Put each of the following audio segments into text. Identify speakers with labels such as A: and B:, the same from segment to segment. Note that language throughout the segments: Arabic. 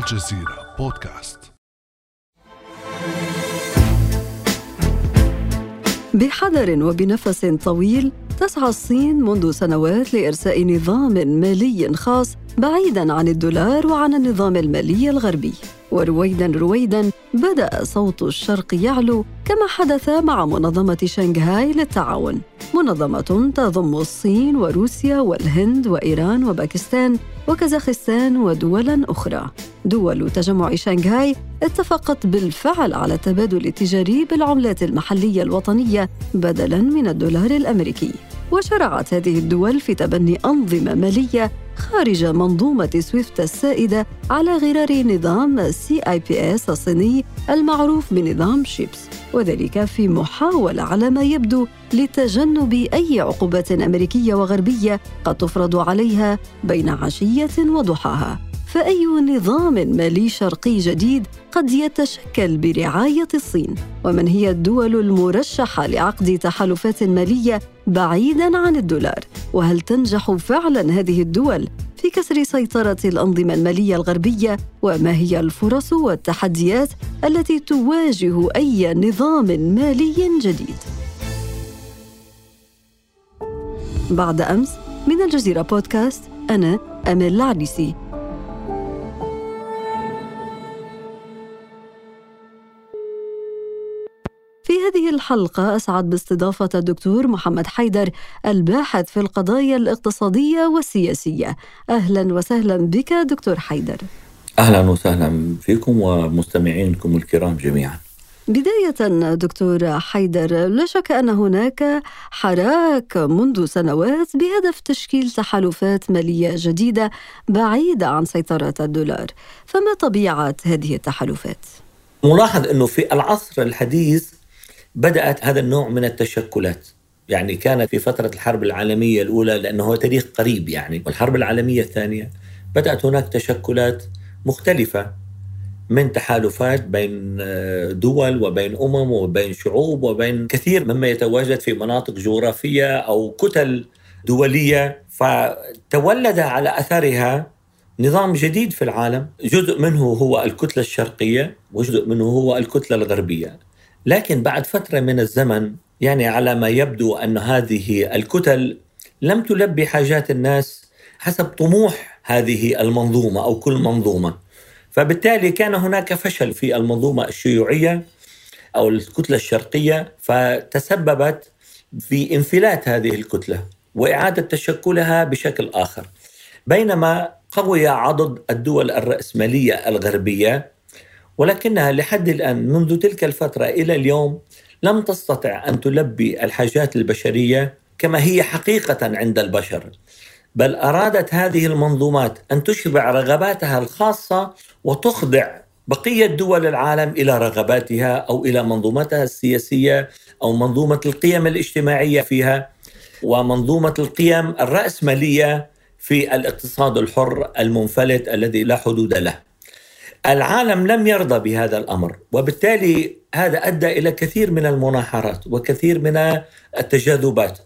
A: الجزيرة بودكاست.
B: بحذر وبنفس طويل تسعى الصين منذ سنوات لإرساء نظام مالي خاص بعيداً عن الدولار وعن النظام المالي الغربي. ورويدا رويدا بدأ صوت الشرق يعلو كما حدث مع منظمة شنغهاي للتعاون منظمة تضم الصين وروسيا والهند وإيران وباكستان وكازاخستان ودول أخرى. دول تجمع شنغهاي اتفقت بالفعل على التبادل التجاري بالعملات المحلية الوطنية بدلا من الدولار الأمريكي. وشرعت هذه الدول في تبني أنظمة مالية خارج منظومة سويفت السائدة على غرار نظام CIPS الصيني المعروف بنظام شيبس. وذلك في محاولة على ما يبدو لتجنب أي عقوبات أمريكية وغربية قد تفرض عليها بين عشية وضحاها. فأي نظام مالي شرقي جديد قد يتشكل برعاية الصين؟ ومن هي الدول المرشحة لعقد تحالفات مالية بعيدا عن الدولار؟ وهل تنجح فعلا هذه الدول في كسر سيطرة الأنظمة المالية الغربية؟ وما هي الفرص والتحديات التي تواجه أي نظام مالي جديد؟ بعد أمس من الجزيرة بودكاست أنا أمل العريسي. هذه الحلقة أسعد باستضافة الدكتور محمد حيدر الباحث في القضايا الاقتصادية والسياسية. أهلا وسهلا بك دكتور حيدر.
C: أهلا وسهلا فيكم ومستمعينكم الكرام جميعا.
B: بداية دكتور حيدر لا شك أن هناك حراك منذ سنوات بهدف تشكيل تحالفات مالية جديدة بعيدة عن سيطرة الدولار. فما طبيعة هذه التحالفات؟
C: ملاحظ أنه في العصر الحديث بدأت هذا النوع من التشكلات. يعني كانت في فترة الحرب العالمية الأولى لأنه هو تاريخ قريب يعني. والحرب العالمية الثانية بدأت هناك تشكلات مختلفة من تحالفات بين آه، دول وبين أمم وبين شعوب وبين كثير مما يتواجد في مناطق جغرافية أو كتل دولية. فتولد على أثرها نظام جديد في العالم. جزء منه هو الكتلة الشرقية وجزء منه هو الكتلة الغربية. لكن بعد فترة من الزمن يعني على ما يبدو أن هذه الكتل لم تلبي حاجات الناس حسب طموح هذه المنظومة أو كل منظومة. فبالتالي كان هناك فشل في المنظومة الشيوعية أو الكتلة الشرقية فتسببت في انفلات هذه الكتلة وإعادة تشكلها بشكل آخر. بينما قوي عضد الدول الرأسمالية الغربية ولكنها لحد الآن منذ تلك الفترة إلى اليوم لم تستطع أن تلبي الحاجات البشرية كما هي حقيقة عند البشر. بل أرادت هذه المنظومات أن تشبع رغباتها الخاصة وتخضع بقية دول العالم إلى رغباتها أو إلى منظومتها السياسية أو منظومة القيم الاجتماعية فيها ومنظومة القيم الرأسمالية في الاقتصاد الحر المنفلت الذي لا حدود له. العالم لم يرضى بهذا الأمر وبالتالي هذا أدى إلى كثير من المناحرات وكثير من التجاذبات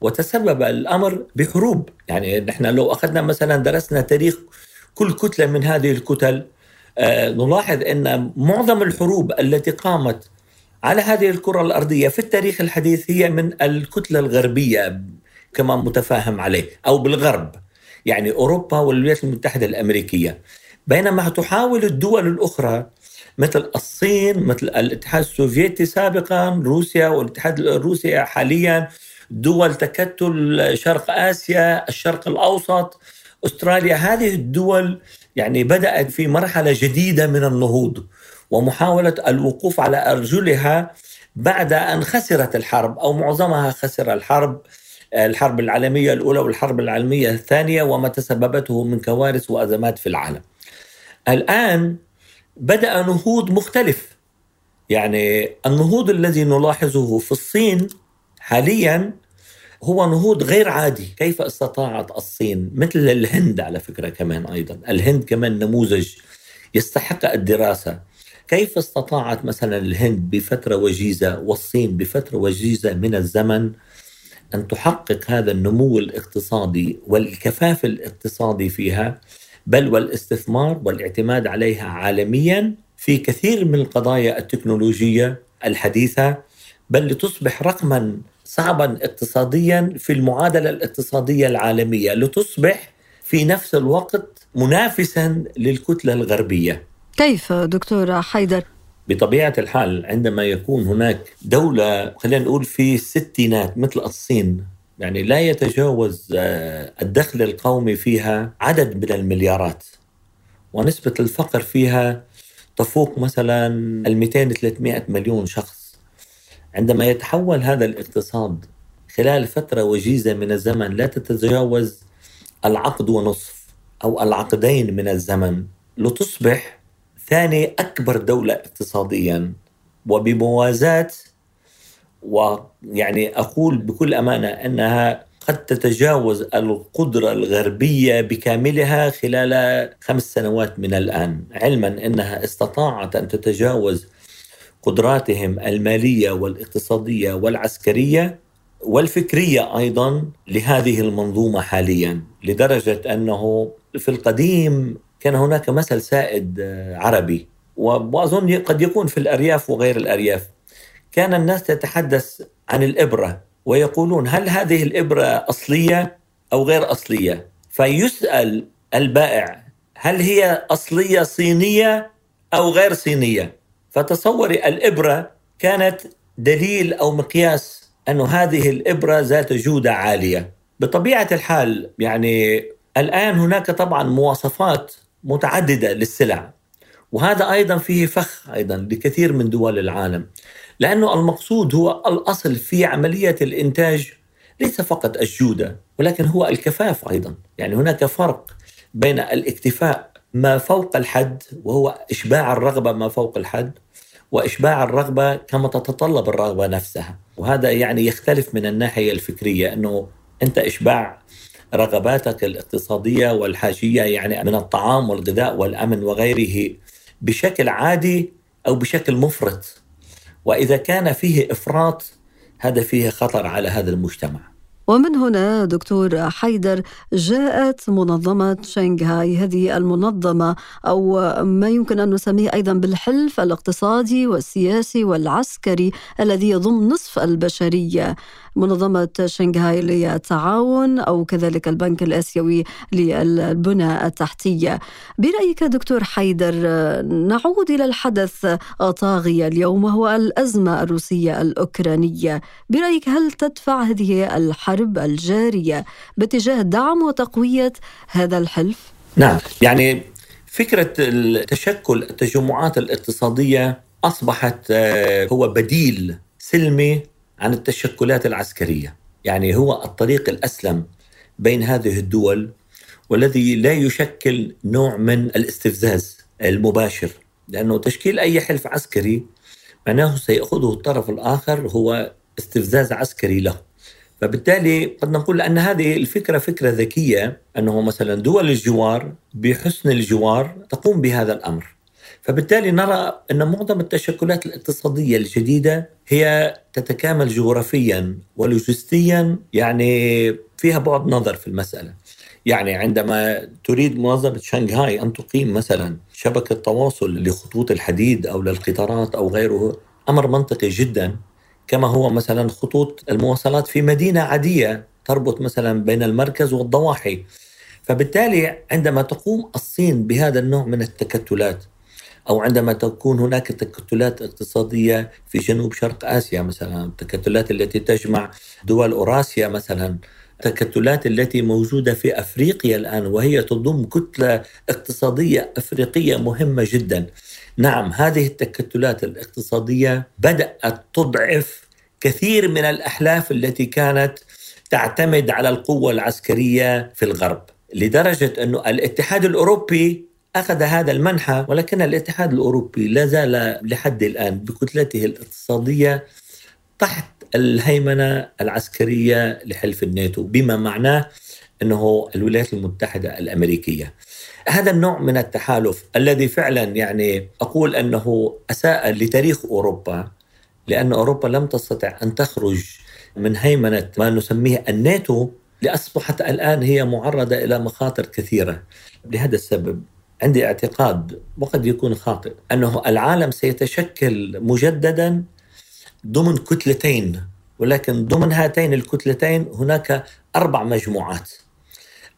C: وتسبب الأمر بحروب. يعني نحن لو أخذنا مثلا درسنا تاريخ كل كتلة من هذه الكتل آه، نلاحظ إن معظم الحروب التي قامت على هذه الكرة الأرضية في التاريخ الحديث هي من الكتلة الغربية كما متفاهم عليه أو بالغرب. يعني أوروبا والولايات المتحدة الأمريكية. بينما تحاول الدول الأخرى مثل الصين مثل الاتحاد السوفيتي سابقا روسيا والاتحاد الروسي حاليا دول تكتل شرق آسيا الشرق الأوسط أستراليا. هذه الدول يعني بدأت في مرحلة جديدة من النهوض ومحاولة الوقوف على أرجلها بعد أن خسرت الحرب أو معظمها خسر الحرب الحرب العالمية الأولى والحرب العالمية الثانية وما تسببته من كوارث وأزمات في العالم. الآن بدأ نهوض مختلف. يعني النهوض الذي نلاحظه في الصين حاليا هو نهوض غير عادي. كيف استطاعت الصين؟ مثل الهند على فكرة كمان أيضا. الهند كمان نموذج يستحق الدراسة. كيف استطاعت مثلا الهند بفترة وجيزة والصين بفترة وجيزة من الزمن أن تحقق هذا النمو الاقتصادي والكفاف الاقتصادي فيها؟ بل والاستثمار والاعتماد عليها عالميا في كثير من القضايا التكنولوجية الحديثة بل لتصبح رقما صعبا اقتصاديا في المعادلة الاقتصادية العالمية لتصبح في نفس الوقت منافسا للكتلة الغربية.
B: كيف دكتور حيدر؟
C: بطبيعة الحال عندما يكون هناك دولة خلينا نقول في الستينات مثل الصين يعني لا يتجاوز آه، الدخل القومي فيها عدد من المليارات. ونسبة الفقر فيها تفوق مثلا ال 200 300 مليون شخص. عندما يتحول هذا الاقتصاد خلال فترة وجيزة من الزمن لا تتجاوز العقد ونصف أو العقدين من الزمن لتصبح ثاني أكبر دولة اقتصاديا. وبموازاة ويعني أقول بكل أمانة أنها قد تتجاوز القدرة الغربية بكاملها خلال خمس سنوات من الآن علما أنها استطاعت أن تتجاوز قدراتهم المالية والاقتصادية والعسكرية والفكرية أيضا لهذه المنظومة حاليا لدرجة أنه في القديم كان هناك مثل سائد عربي وأظن قد يكون في الأرياف وغير الأرياف. كان الناس تتحدث عن الإبرة ويقولون هل هذه الإبرة أصلية أو غير أصلية؟ فيسأل البائع هل هي أصلية صينية أو غير صينية. فتصوري الإبرة كانت دليل أو مقياس أن هذه الإبرة ذات جودة عالية. بطبيعة الحال يعني الآن هناك طبعا مواصفات متعددة للسلع وهذا أيضا فيه فخ أيضا لكثير من دول العالم. لأنه المقصود هو الأصل في عملية الإنتاج ليس فقط الجودة ولكن هو الكفاف أيضا. يعني هناك فرق بين الاكتفاء ما فوق الحد وهو إشباع الرغبة ما فوق الحد وإشباع الرغبة كما تتطلب الرغبة نفسها. وهذا يعني يختلف من الناحية الفكرية أنه أنت إشباع رغباتك الاقتصادية والحاجية يعني من الطعام والغذاء والأمن وغيره بشكل عادي أو بشكل مفرط. وإذا كان فيه إفراط هذا فيه خطر على هذا المجتمع.
B: ومن هنا دكتور حيدر جاءت منظمة شنغهاي هذه المنظمة أو ما يمكن أن نسميه أيضا بالحلف الاقتصادي والسياسي والعسكري الذي يضم نصف البشرية. منظمة شنغهاي للتعاون أو كذلك البنك الآسيوي للبنى التحتية برأيك دكتور حيدر نعود إلى الحدث طاغية اليوم وهو الأزمة الروسية الأوكرانية برأيك هل تدفع هذه الحرب الجارية باتجاه دعم وتقوية هذا الحلف؟
C: نعم يعني فكرة تشكل التجمعات الاقتصادية أصبحت آه، هو بديل سلمي عن التشكلات العسكرية. يعني هو الطريق الأسلم بين هذه الدول والذي لا يشكل نوع من الاستفزاز المباشر لأنه تشكيل أي حلف عسكري معناه سيأخذه الطرف الآخر هو استفزاز عسكري له. فبالتالي قد نقول أن هذه الفكرة فكرة ذكية أنه مثلا دول الجوار بحسن الجوار تقوم بهذا الأمر. فبالتالي نرى أن معظم التشكلات الاقتصادية الجديدة هي تتكامل جغرافيا ولوجستيا يعني فيها بعد نظر في المسألة. يعني عندما تريد منظمة شنغهاي أن تقيم مثلا شبكة تواصل لخطوط الحديد أو للقطارات أو غيره أمر منطقي جدا كما هو مثلا خطوط المواصلات في مدينة عادية تربط مثلا بين المركز والضواحي. فبالتالي عندما تقوم الصين بهذا النوع من التكتلات أو عندما تكون هناك تكتلات اقتصادية في جنوب شرق آسيا مثلا التكتلات التي تجمع دول أوراسيا مثلا التكتلات التي موجودة في أفريقيا الآن وهي تضم كتلة اقتصادية أفريقية مهمة جدا. نعم هذه التكتلات الاقتصادية بدأت تضعف كثير من الأحلاف التي كانت تعتمد على القوة العسكرية في الغرب لدرجة أنه الاتحاد الأوروبي أخذ هذا المنحى ولكن الاتحاد الأوروبي لا زال لحد الآن بكتلته الاقتصادية تحت الهيمنة العسكرية لحلف الناتو بما معناه أنه الولايات المتحدة الأمريكية. هذا النوع من التحالف الذي فعلا يعني أقول أنه أساء لتاريخ أوروبا لأن أوروبا لم تستطع أن تخرج من هيمنة ما نسميه الناتو لأصبحت الآن هي معرضة إلى مخاطر كثيرة. لهذا السبب عندي اعتقاد وقد يكون خاطئ أنه العالم سيتشكل مجددا ضمن كتلتين ولكن ضمن هاتين الكتلتين هناك أربع مجموعات.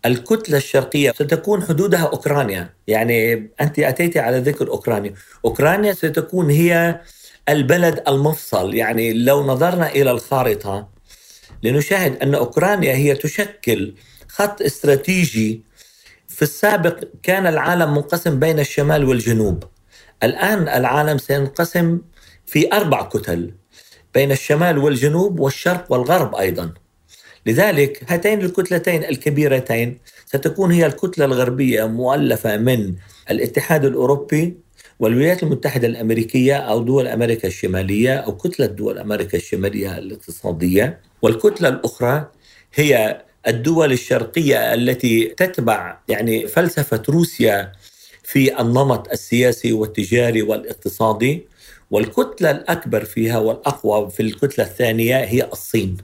C: الكتلة الشرقية ستكون حدودها أوكرانيا يعني أنت أتيت على ذكر أوكرانيا. أوكرانيا ستكون هي البلد المفصل يعني لو نظرنا إلى الخارطة لنشاهد أن أوكرانيا هي تشكل خط استراتيجي في السابق كان العالم منقسم بين الشمال والجنوب. الآن العالم سينقسم في أربع كتل بين الشمال والجنوب والشرق والغرب أيضا. لذلك هاتين الكتلتين الكبيرتين ستكون هي الكتلة الغربية مؤلفة من الاتحاد الأوروبي والولايات المتحدة الأمريكية أو دول أمريكا الشمالية أو كتلة دول أمريكا الشمالية الاقتصادية. والكتلة الأخرى هي الدول الشرقية التي تتبع يعني فلسفة روسيا في النمط السياسي والتجاري والاقتصادي والكتلة الأكبر فيها والأقوى في الكتلة الثانية هي الصين.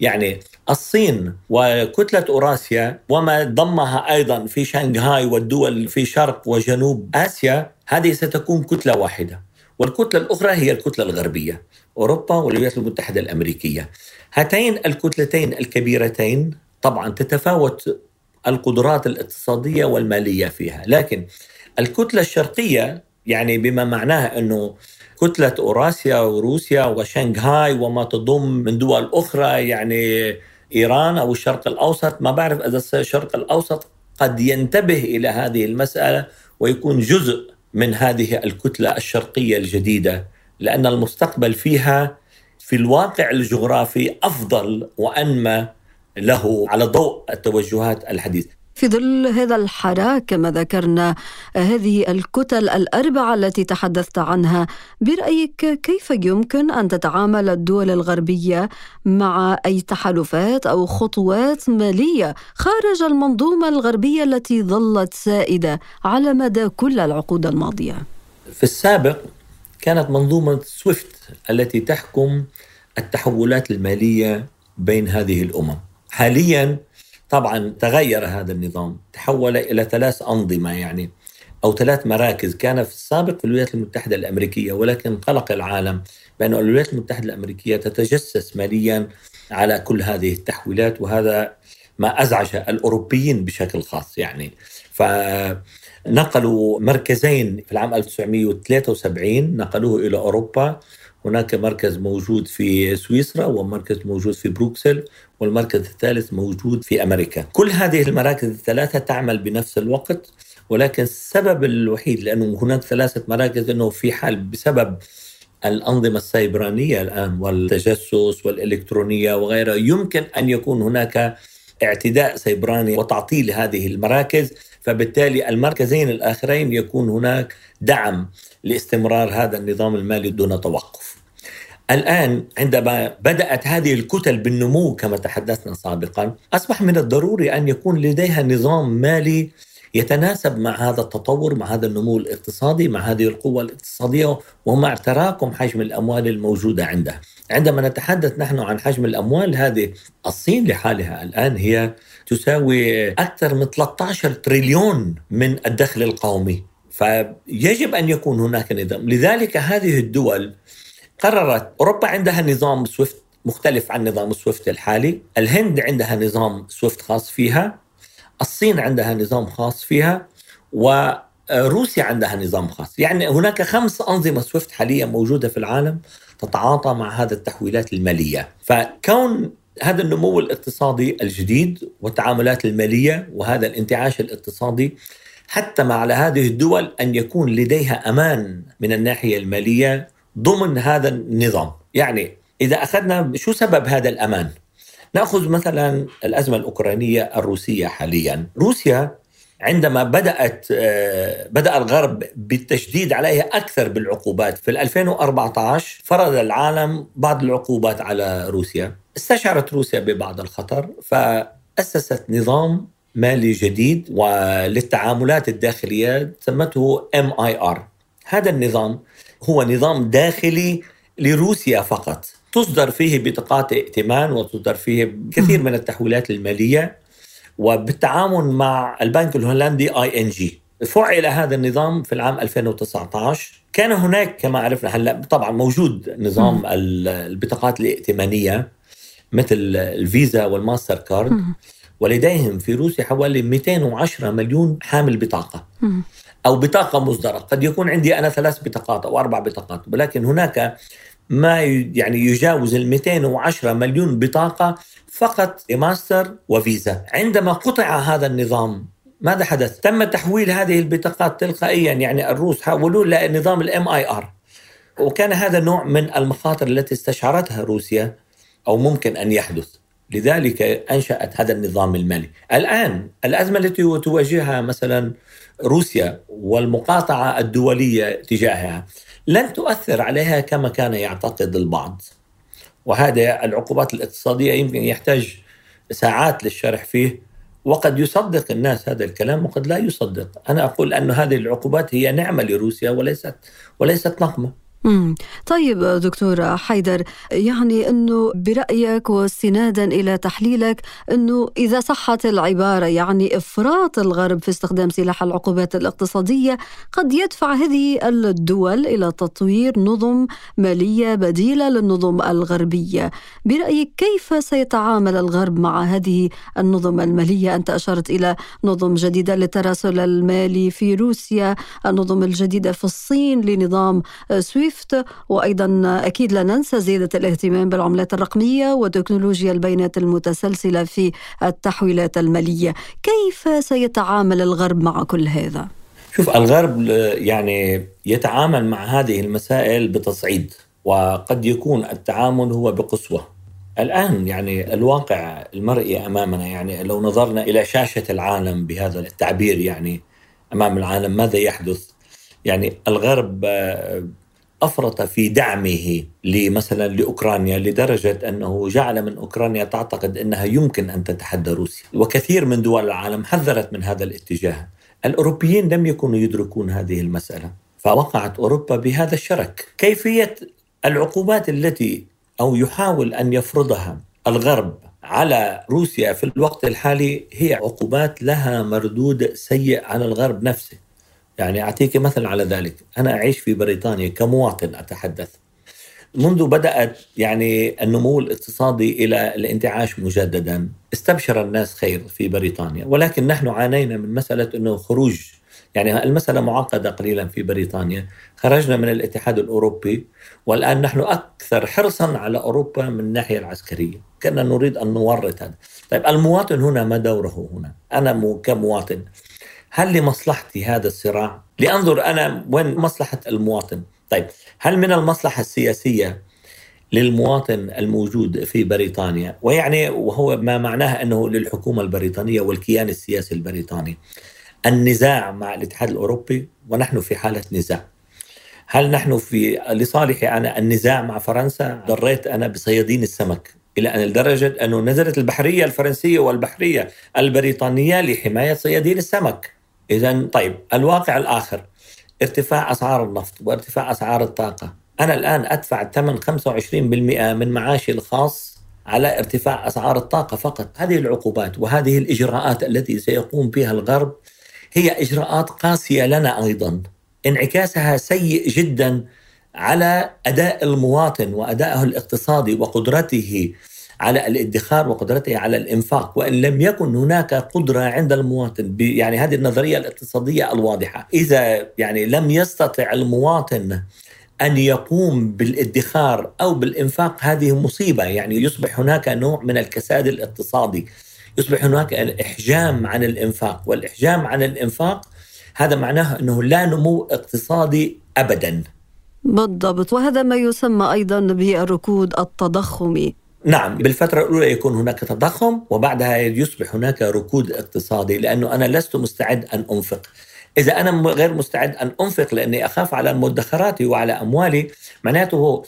C: يعني الصين وكتلة أوراسيا وما ضمها أيضا في شنغهاي والدول في شرق وجنوب آسيا هذه ستكون كتلة واحدة. والكتلة الأخرى هي الكتلة الغربية أوروبا والولايات المتحدة الأمريكية. هاتين الكتلتين الكبيرتين طبعا تتفاوت القدرات الاقتصادية والمالية فيها لكن الكتلة الشرقية يعني بما معناه أنه كتلة أوراسيا وروسيا وشنغهاي وما تضم من دول أخرى يعني إيران أو الشرق الأوسط ما بعرف إذا الشرق الأوسط قد ينتبه إلى هذه المسألة ويكون جزء من هذه الكتلة الشرقية الجديدة لأن المستقبل فيها في الواقع الجغرافي أفضل وأنمى له على ضوء التوجهات الحديثة
B: في ظل هذا الحراك كما ذكرنا هذه الكتل الأربعة التي تحدثت عنها برأيك كيف يمكن أن تتعامل الدول الغربية مع أي تحالفات أو خطوات مالية خارج المنظومة الغربية التي ظلت سائدة على مدى كل العقود الماضية؟
C: في السابق كانت منظومة سويفت التي تحكم التحولات المالية بين هذه الأمم. حاليا طبعا تغير هذا النظام تحول إلى ثلاث أنظمة يعني أو ثلاث مراكز. كان في السابق في الولايات المتحدة الأمريكية ولكن قلق العالم بأن الولايات المتحدة الأمريكية تتجسس ماليا على كل هذه التحويلات وهذا ما أزعج الأوروبيين بشكل خاص يعني. فنقلوا مركزين في العام 1973 نقلوه إلى أوروبا هناك مركز موجود في سويسرا ومركز موجود في بروكسل والمركز الثالث موجود في أمريكا. كل هذه المراكز الثلاثة تعمل بنفس الوقت ولكن السبب الوحيد لأنه هناك ثلاثة مراكز أنه في حال بسبب الأنظمة السيبرانيه الآن والتجسس والإلكترونية وغيرها يمكن أن يكون هناك اعتداء سيبراني وتعطيل هذه المراكز فبالتالي المركزين الآخرين يكون هناك دعم لاستمرار هذا النظام المالي دون توقف. الآن عندما بدأت هذه الكتل بالنمو كما تحدثنا سابقا، أصبح من الضروري أن يكون لديها نظام مالي يتناسب مع هذا التطور مع هذا النمو الاقتصادي مع هذه القوة الاقتصادية ومع تراكم حجم الأموال الموجودة عندها عندما نتحدث نحن عن حجم الأموال هذه الصين لحالها الآن هي تساوي أكثر من 13 تريليون من الدخل القومي. فيجب أن يكون هناك نظام. لذلك هذه الدول قررت أوروبا عندها نظام سويفت مختلف عن نظام سويفت الحالي الهند عندها نظام سويفت خاص فيها الصين عندها نظام خاص فيها وروسيا عندها نظام خاص. يعني هناك خمس أنظمة سويفت حاليا موجودة في العالم تتعاطى مع هذا التحويلات المالية. فكون هذا النمو الاقتصادي الجديد والتعاملات المالية وهذا الانتعاش الاقتصادي حتم على هذه الدول أن يكون لديها أمان من الناحية المالية ضمن هذا النظام. يعني إذا أخذنا شو سبب هذا الأمان؟ نأخذ مثلا الأزمة الأوكرانية الروسية حاليا، روسيا عندما بدأت آه، بدأ الغرب بالتشديد عليها أكثر بالعقوبات. في 2014 فرض العالم بعض العقوبات على روسيا. استشعرت روسيا ببعض الخطر فأسست نظام مالي جديد وللتعاملات الداخلية سمته MIR هذا النظام هو نظام داخلي لروسيا فقط. تصدر فيه بطاقات ائتمان وتصدر فيه كثير من التحويلات المالية وبالتعاون مع البنك الهولندي ING فعل هذا النظام في العام 2019 كان هناك كما عرفنا هلا طبعا موجود نظام البطاقات الائتمانية. مثل الفيزا والماستر كارد ولديهم في روسيا حوالي 210 مليون حامل بطاقة. أو بطاقة مصدرة. قد يكون عندي أنا ثلاث بطاقات أو أربع بطاقات ولكن هناك ما يعني يجاوز ال 210 مليون بطاقة فقط ماستر وفيزا. عندما قطع هذا النظام ماذا حدث؟ تم تحويل هذه البطاقات تلقائيا يعني الروس حولوا لنظام ال MIR وكان هذا نوع من المخاطر التي استشعرتها روسيا. أو ممكن أن يحدث لذلك أنشأت هذا النظام المالي. الآن الأزمة التي تواجهها مثلا روسيا والمقاطعة الدولية تجاهها لن تؤثر عليها كما كان يعتقد البعض. وهذا العقوبات الاقتصادية يمكن يحتاج ساعات للشرح فيه وقد يصدق الناس هذا الكلام وقد لا يصدق أنا أقول أن هذه العقوبات هي نعمة لروسيا وليست وليست نقمة
B: مم. طيب دكتور حيدر يعني إنه برأيك واستنادا إلى تحليلك إنه إذا صحت العبارة يعني إفراط الغرب في استخدام سلاح العقوبات الاقتصادية قد يدفع هذه الدول إلى تطوير نظم مالية بديلة للنظم الغربية. برأيك كيف سيتعامل الغرب مع هذه النظم المالية؟ أنت أشرت إلى نظم جديدة للتراسل المالي في روسيا النظم الجديدة في الصين لنظام سويفت سويفت وأيضا أكيد لا ننسى زيادة الاهتمام بالعملات الرقمية وتكنولوجيا البيانات المتسلسلة في التحويلات المالية. كيف سيتعامل الغرب مع كل هذا؟
C: شوف الغرب يعني يتعامل مع هذه المسائل بتصعيد وقد يكون التعامل هو بقسوة. الآن يعني الواقع المرئي أمامنا يعني لو نظرنا إلى شاشة العالم بهذا التعبير يعني أمام العالم ماذا يحدث؟ يعني الغرب أفرط في دعمه لمثلا لأوكرانيا لدرجة أنه جعل من أوكرانيا تعتقد أنها يمكن أن تتحدى روسيا، وكثير من دول العالم حذرت من هذا الاتجاه. الأوروبيين لم يكونوا يدركون هذه المسألة، فوقعت أوروبا بهذا الشرك. كيفية العقوبات التي أو يحاول أن يفرضها الغرب على روسيا في الوقت الحالي هي عقوبات لها مردود سيء على الغرب نفسه. يعني أعطيك مثل على ذلك. أنا أعيش في بريطانيا كمواطن أتحدث. منذ بدأت يعني النمو الاقتصادي إلى الانتعاش مجددا. استبشر الناس خير في بريطانيا ولكن نحن عانينا من مسألة أنه خروج يعني المسألة معقدة قليلا في بريطانيا. خرجنا من الاتحاد الأوروبي والآن نحن أكثر حرصا على أوروبا من الناحية العسكرية. كنا نريد أن نورط هذا. طيب المواطن هنا ما دوره هنا؟ أنا كمواطن هل لمصلحتي هذا الصراع؟ لأنظر أنا وين مصلحة المواطن. طيب هل من المصلحة السياسية للمواطن الموجود في بريطانيا؟ ويعني وهو ما معناه أنه للحكومة البريطانية والكيان السياسي البريطاني. النزاع مع الاتحاد الأوروبي ونحن في حالة نزاع. هل نحن في لصالحي أنا النزاع مع فرنسا؟ ضريت أنا بصيادين السمك إلى أن لدرجة أنه نزلت البحرية الفرنسية والبحرية البريطانية لحماية صيادين السمك. إذا طيب الواقع الآخر ارتفاع أسعار النفط وارتفاع أسعار الطاقة. أنا الآن أدفع ثمن 25% من معاشي الخاص على ارتفاع أسعار الطاقة فقط. هذه العقوبات وهذه الإجراءات التي سيقوم بها الغرب هي إجراءات قاسية لنا أيضا. انعكاسها سيء جدا على أداء المواطن وأدائه الاقتصادي وقدرته على الادخار وقدرته على الإنفاق وإن لم يكن هناك قدرة عند المواطن يعني هذه النظرية الاقتصادية الواضحة. إذا يعني لم يستطع المواطن أن يقوم بالادخار أو بالإنفاق هذه مصيبة. يعني يصبح هناك نوع من الكساد الاقتصادي. يصبح هناك الإحجام عن الإنفاق والإحجام عن الإنفاق هذا معناه أنه لا نمو اقتصادي ابدا.
B: بالضبط. وهذا ما يسمى أيضا بالركود التضخمي.
C: نعم بالفترة الأولى يكون هناك تضخم وبعدها يصبح هناك ركود اقتصادي لأنه أنا لست مستعد أن أنفق. إذا أنا غير مستعد أن أنفق لأني أخاف على مدخراتي وعلى أموالي معناته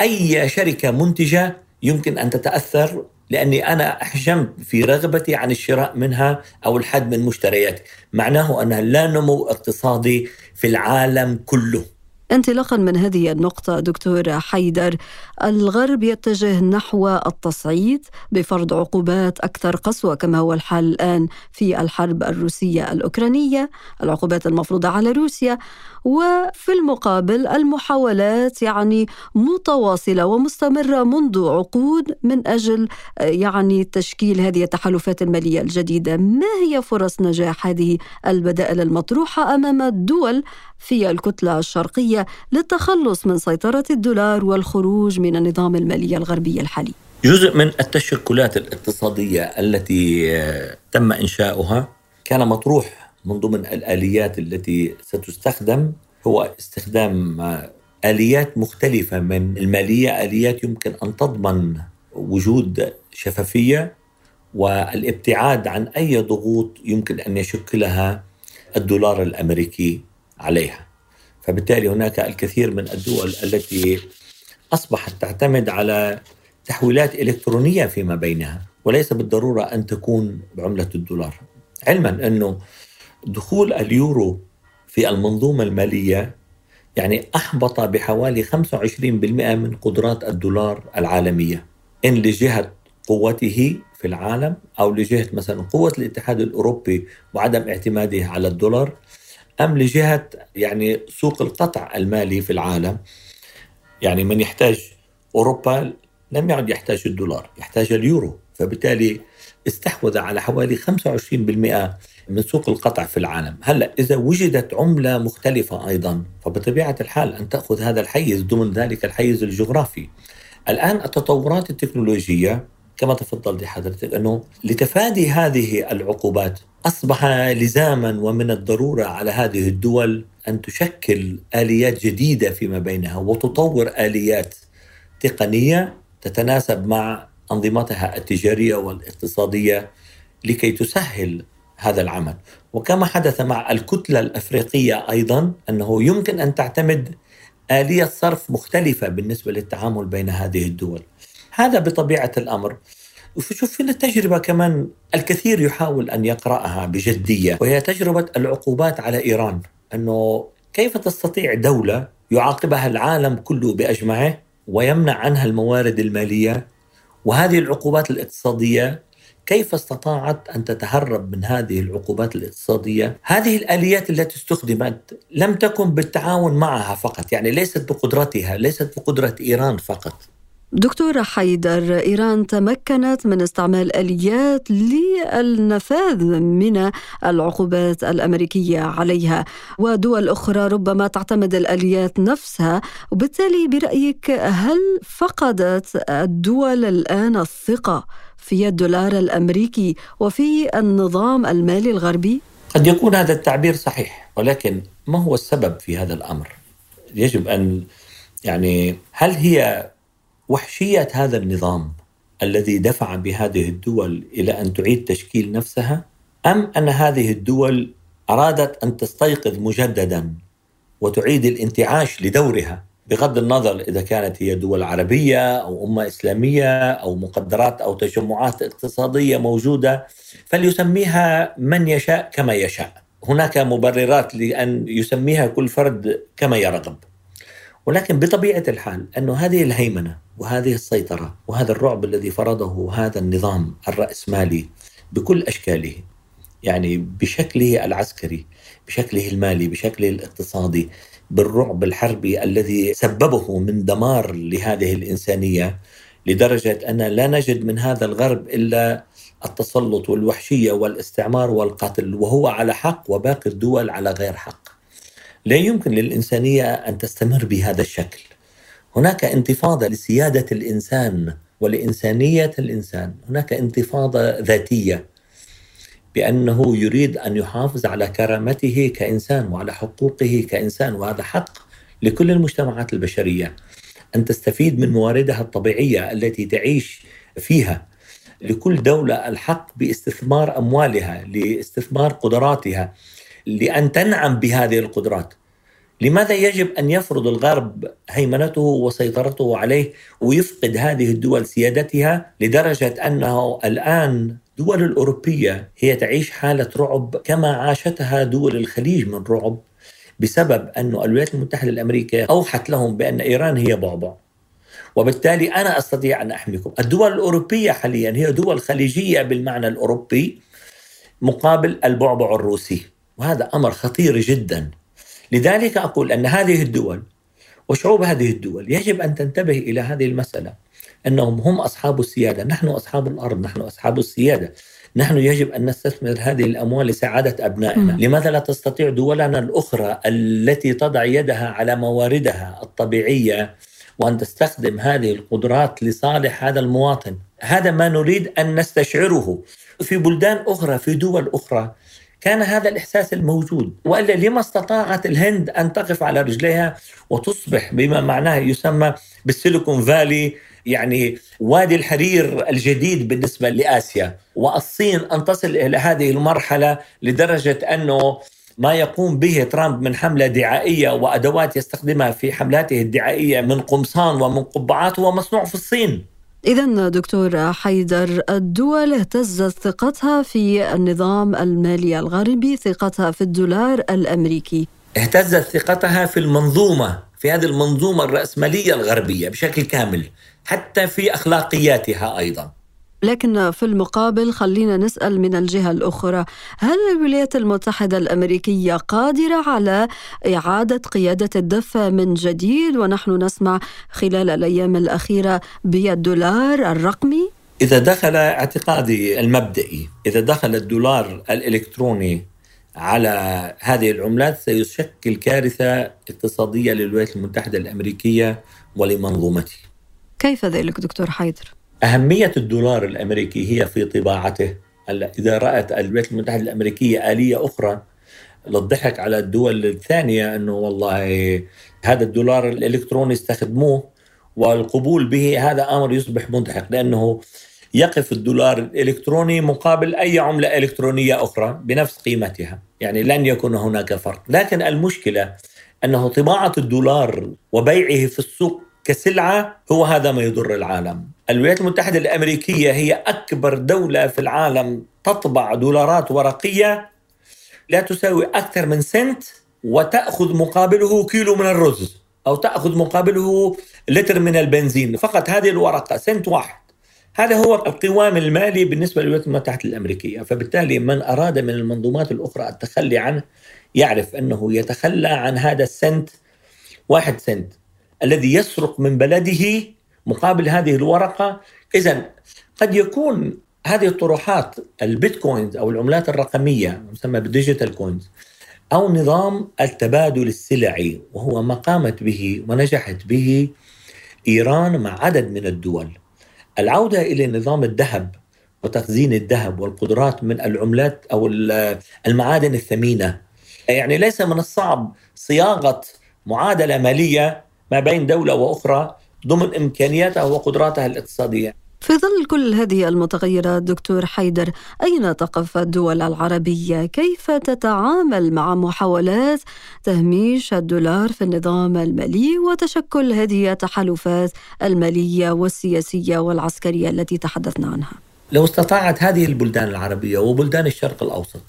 C: أي شركة منتجة يمكن أن تتأثر لأني أنا أحجمت في رغبتي عن الشراء منها أو الحد من مشترياتي. معناه أنها لا نمو اقتصادي في العالم كله.
B: انطلاقا من هذه النقطة دكتور حيدر الغرب يتجه نحو التصعيد بفرض عقوبات أكثر قسوة كما هو الحال الآن في الحرب الروسية الأوكرانية العقوبات المفروضة على روسيا وفي المقابل المحاولات يعني متواصلة ومستمرة منذ عقود من أجل يعني تشكيل هذه التحالفات المالية الجديدة. ما هي فرص نجاح هذه البدائل المطروحة أمام الدول في الكتلة الشرقية للتخلص من سيطرة الدولار والخروج من النظام المالي الغربي الحالي.
C: جزء من التشكلات الاقتصادية التي تم إنشاؤها كان مطروح من ضمن الآليات التي ستستخدم هو استخدام آليات مختلفة من المالية آليات يمكن أن تضمن وجود شفافية والابتعاد عن أي ضغوط يمكن أن يشكلها الدولار الأمريكي عليها. فبالتالي هناك الكثير من الدول التي أصبحت تعتمد على تحويلات إلكترونية فيما بينها وليس بالضرورة أن تكون بعملة الدولار. علما أنه دخول اليورو في المنظومة المالية يعني أحبط بحوالي 25% من قدرات الدولار العالمية. إن لجهة قوته في العالم أو لجهة مثلا قوة الاتحاد الأوروبي وعدم اعتماده على الدولار أم لجهة يعني سوق القطع المالي في العالم؟ يعني من يحتاج أوروبا لم يعد يحتاج الدولار يحتاج اليورو. فبالتالي استحوذ على حوالي 25% من سوق القطع في العالم. هلأ إذا وجدت عملة مختلفة أيضا فبطبيعة الحال أن تأخذ هذا الحيز ضمن ذلك الحيز الجغرافي. الآن التطورات التكنولوجية كما تفضلت حضرتك أنه لتفادي هذه العقوبات أصبح لزاما ومن الضرورة على هذه الدول أن تشكل آليات جديدة فيما بينها وتطور آليات تقنية تتناسب مع أنظمتها التجارية والاقتصادية لكي تسهل هذا العمل. وكما حدث مع الكتلة الأفريقية أيضا أنه يمكن أن تعتمد آلية صرف مختلفة بالنسبة للتعامل بين هذه الدول. هذا بطبيعة الأمر وشوف فينا التجربة كمان الكثير يحاول أن يقرأها بجدية وهي تجربة العقوبات على إيران أنه كيف تستطيع دولة يعاقبها العالم كله بأجمعه ويمنع عنها الموارد المالية وهذه العقوبات الاقتصادية كيف استطاعت أن تتهرب من هذه العقوبات الاقتصادية؟ هذه الآليات التي استخدمت لم تكن بالتعاون معها فقط، يعني ليست بقدرتها، ليست بقدرة إيران فقط.
B: دكتورة حيدر إيران تمكنت من استعمال آليات للنفاذ من العقوبات الأمريكية عليها ودول أخرى ربما تعتمد الآليات نفسها وبالتالي برأيك هل فقدت الدول الآن الثقة في الدولار الأمريكي وفي النظام المالي الغربي؟
C: قد يكون هذا التعبير صحيح ولكن ما هو السبب في هذا الأمر؟ يجب أن يعني هل هي وحشيه هذا النظام الذي دفع بهذه الدول إلى أن تعيد تشكيل نفسها أم أن هذه الدول أرادت أن تستيقظ مجددا وتعيد الانتعاش لدورها بغض النظر إذا كانت هي دول عربية أو أمة إسلامية أو مقدرات أو تجمعات اقتصادية موجودة فليسميها من يشاء كما يشاء. هناك مبررات لأن يسميها كل فرد كما يرغب. ولكن بطبيعة الحال أنه هذه الهيمنة وهذه السيطرة وهذا الرعب الذي فرضه هذا النظام الرأسمالي بكل أشكاله يعني بشكله العسكري بشكله المالي بشكله الاقتصادي بالرعب الحربي الذي سببه من دمار لهذه الإنسانية لدرجة أن لا نجد من هذا الغرب إلا التسلط والوحشية والاستعمار والقتل وهو على حق وباقي الدول على غير حق. لا يمكن للإنسانية أن تستمر بهذا الشكل. هناك انتفاضة لسيادة الإنسان ولإنسانية الإنسان. هناك انتفاضة ذاتية بأنه يريد أن يحافظ على كرامته كإنسان وعلى حقوقه كإنسان وهذا حق لكل المجتمعات البشرية. أن تستفيد من مواردها الطبيعية التي تعيش فيها. لكل دولة الحق باستثمار أموالها لاستثمار قدراتها. لأن تنعم بهذه القدرات. لماذا يجب أن يفرض الغرب هيمنته وسيطرته عليه ويفقد هذه الدول سيادتها لدرجة أنه الآن دول الأوروبية هي تعيش حالة رعب كما عاشتها دول الخليج من رعب بسبب أن الولايات المتحدة الأمريكية أوحت لهم بأن إيران هي بعبع. وبالتالي أنا أستطيع أن أحميكم. الدول الأوروبية حاليا هي دول خليجية بالمعنى الأوروبي مقابل البعبع الروسي. وهذا أمر خطير جدا. لذلك أقول أن هذه الدول وشعوب هذه الدول يجب أن تنتبه إلى هذه المسألة أنهم هم أصحاب السيادة. نحن أصحاب الأرض نحن أصحاب السيادة. نحن يجب أن نستثمر هذه الأموال لسعادة أبنائنا. لماذا لا تستطيع دولنا الأخرى التي تضع يدها على مواردها الطبيعية وأن تستخدم هذه القدرات لصالح هذا المواطن؟ هذا ما نريد أن نستشعره. في بلدان أخرى في دول أخرى كان هذا الإحساس الموجود. وإلا لما استطاعت الهند أن تقف على رجليها وتصبح بما معناه يسمى بالسيليكون فالي يعني وادي الحرير الجديد بالنسبة لآسيا. والصين أن تصل إلى هذه المرحلة لدرجة أنه ما يقوم به ترامب من حملة دعائية وأدوات يستخدمها في حملاته الدعائية من قمصان ومن قبعات هو مصنوع في الصين.
B: إذا دكتور حيدر الدول اهتزت ثقتها في النظام المالي الغربي ثقتها في الدولار الأمريكي.
C: اهتزت ثقتها في المنظومة في هذه المنظومة الرأسمالية الغربية بشكل كامل حتى في أخلاقياتها أيضا.
B: لكن في المقابل خلينا نسأل من الجهة الأخرى هل الولايات المتحدة الأمريكية قادرة على إعادة قيادة الدفة من جديد ونحن نسمع خلال الأيام الأخيرة بالدولار الرقمي؟
C: إذا دخل اعتقادي المبدئي إذا دخل الدولار الإلكتروني على هذه العملات سيشكل كارثة اقتصادية للولايات المتحدة الأمريكية ولمنظومته
B: كيف ذلك دكتور حيدر؟
C: أهمية الدولار الأمريكي هي في طباعته. إذا رأت الولايات المتحدة الأمريكية آلية أخرى للضحك على الدول الثانية أنه والله هذا الدولار الإلكتروني استخدموه والقبول به هذا أمر يصبح مضحك لأنه يقف الدولار الإلكتروني مقابل أي عملة إلكترونية أخرى بنفس قيمتها. يعني لن يكون هناك فرق. لكن المشكلة أنه طباعة الدولار وبيعه في السوق كسلعة هو هذا ما يضر العالم. الولايات المتحدة الأمريكية هي أكبر دولة في العالم تطبع دولارات ورقية. لا تساوي أكثر من سنت وتأخذ مقابله كيلو من الرز أو تأخذ مقابله لتر من البنزين. فقط هذه الورقة سنت واحد. هذا هو القوام المالي بالنسبة للولايات المتحدة الأمريكية. فبالتالي من أراد من المنظومات الأخرى التخلي عنه يعرف أنه يتخلى عن هذا السنت واحد سنت. الذي يسرق من بلده مقابل هذه الورقة. إذا قد يكون هذه الطروحات البيتكوينز أو العملات الرقمية مسمى بال digital coins أو نظام التبادل السلعي وهو ما قامت به ونجحت به إيران مع عدد من الدول. العودة إلى نظام الذهب وتخزين الذهب والقدرات من العملات أو المعادن الثمينة يعني ليس من الصعب صياغة معادلة مالية ما بين دولة وأخرى ضمن إمكانياتها وقدراتها الاقتصادية
B: في ظل كل هذه المتغيرات دكتور حيدر أين تقف الدول العربية؟ كيف تتعامل مع محاولات تهميش الدولار في النظام المالي وتشكل هذه التحالفات المالية والسياسية والعسكرية التي تحدثنا عنها؟
C: لو استطاعت هذه البلدان العربية وبلدان الشرق الأوسط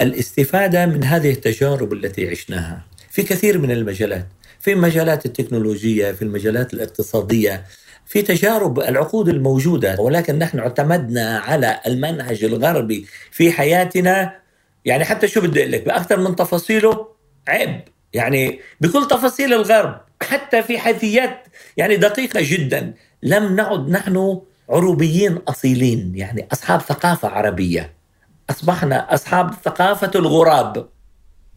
C: الاستفادة من هذه التجارب التي عشناها في كثير من المجالات في المجالات التكنولوجية في المجالات الاقتصادية في تجارب العقود الموجودة. ولكن نحن اعتمدنا على المنهج الغربي في حياتنا. يعني حتى شو بدي أقول لك؟ بأكثر من تفاصيله عيب. يعني بكل تفاصيل الغرب حتى في حيثيات يعني دقيقة جدا لم نعد نحن عروبيين أصيلين يعني أصحاب ثقافة عربية. أصبحنا أصحاب ثقافة الغراب.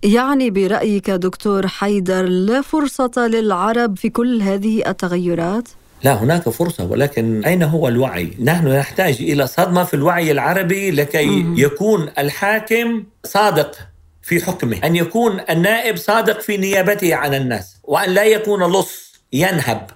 B: يعني برأيك دكتور حيدر لا فرصة للعرب في كل هذه التغيرات؟
C: لا هناك فرصة ولكن أين هو الوعي؟ نحن نحتاج إلى صدمة في الوعي العربي لكي يكون الحاكم صادق في حكمه أن يكون النائب صادق في نيابته عن الناس وأن لا يكون لص ينهب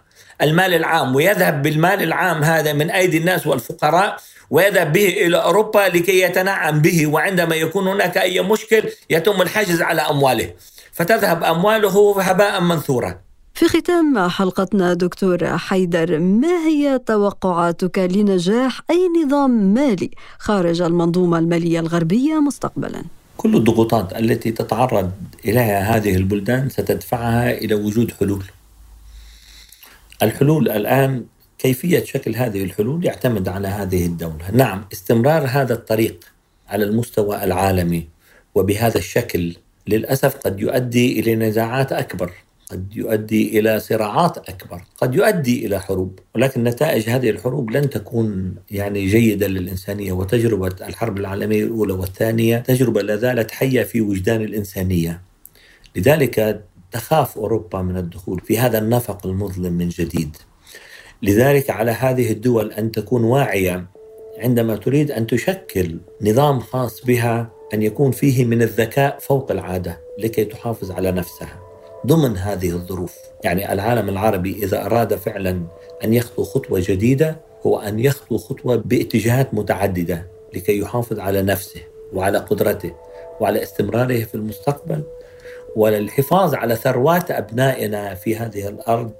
C: المال العام ويذهب بالمال العام هذا من أيدي الناس والفقراء ويذهب به إلى أوروبا لكي يتنعم به وعندما يكون هناك أي مشكل يتم الحجز على أمواله. فتذهب أمواله هباء منثورا.
B: في ختام حلقتنا دكتور حيدر ما هي توقعاتك لنجاح أي نظام مالي خارج المنظومة المالية الغربية مستقبلا؟
C: كل الضغوطات التي تتعرض إليها هذه البلدان ستدفعها إلى وجود حلول. الحلول الآن كيفية شكل هذه الحلول يعتمد على هذه الدولة نعم استمرار هذا الطريق على المستوى العالمي وبهذا الشكل للأسف قد يؤدي إلى نزاعات أكبر قد يؤدي إلى صراعات أكبر، قد يؤدي إلى حروب، ولكن نتائج هذه الحروب لن تكون يعني جيدة للإنسانية وتجربة الحرب العالمية الأولى والثانية تجربة لا زالت حية في وجدان الإنسانية. لذلك تخاف أوروبا من الدخول في هذا النفق المظلم من جديد. لذلك على هذه الدول أن تكون واعية عندما تريد أن تشكل نظام خاص بها أن يكون فيه من الذكاء فوق العادة لكي تحافظ على نفسها. ضمن هذه الظروف يعني العالم العربي إذا أراد فعلا أن يخطو خطوة جديدة هو أن يخطو خطوة باتجاهات متعددة لكي يحافظ على نفسه وعلى قدرته وعلى استمراره في المستقبل وللحفاظ على ثروات أبنائنا في هذه الأرض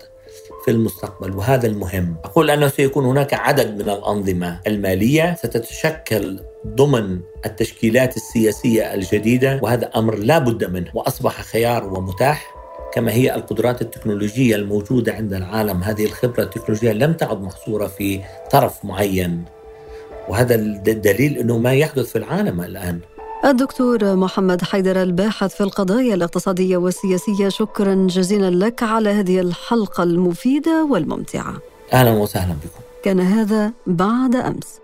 C: في المستقبل وهذا المهم. أقول أنه سيكون هناك عدد من الأنظمة المالية ستتشكل ضمن التشكيلات السياسية الجديدة وهذا أمر لا بد منه. وأصبح خيار ومتاح كما هي القدرات التكنولوجية الموجودة عند العالم. هذه الخبرة التكنولوجية لم تعد محصورة في طرف معين. وهذا الدليل أنه ما يحدث في العالم الآن.
B: الدكتور محمد حيدر الباحث في القضايا الاقتصادية والسياسية شكرا جزيلا لك على هذه الحلقة المفيدة والممتعة.
C: أهلا وسهلا بكم.
B: كان هذا بعد أمس.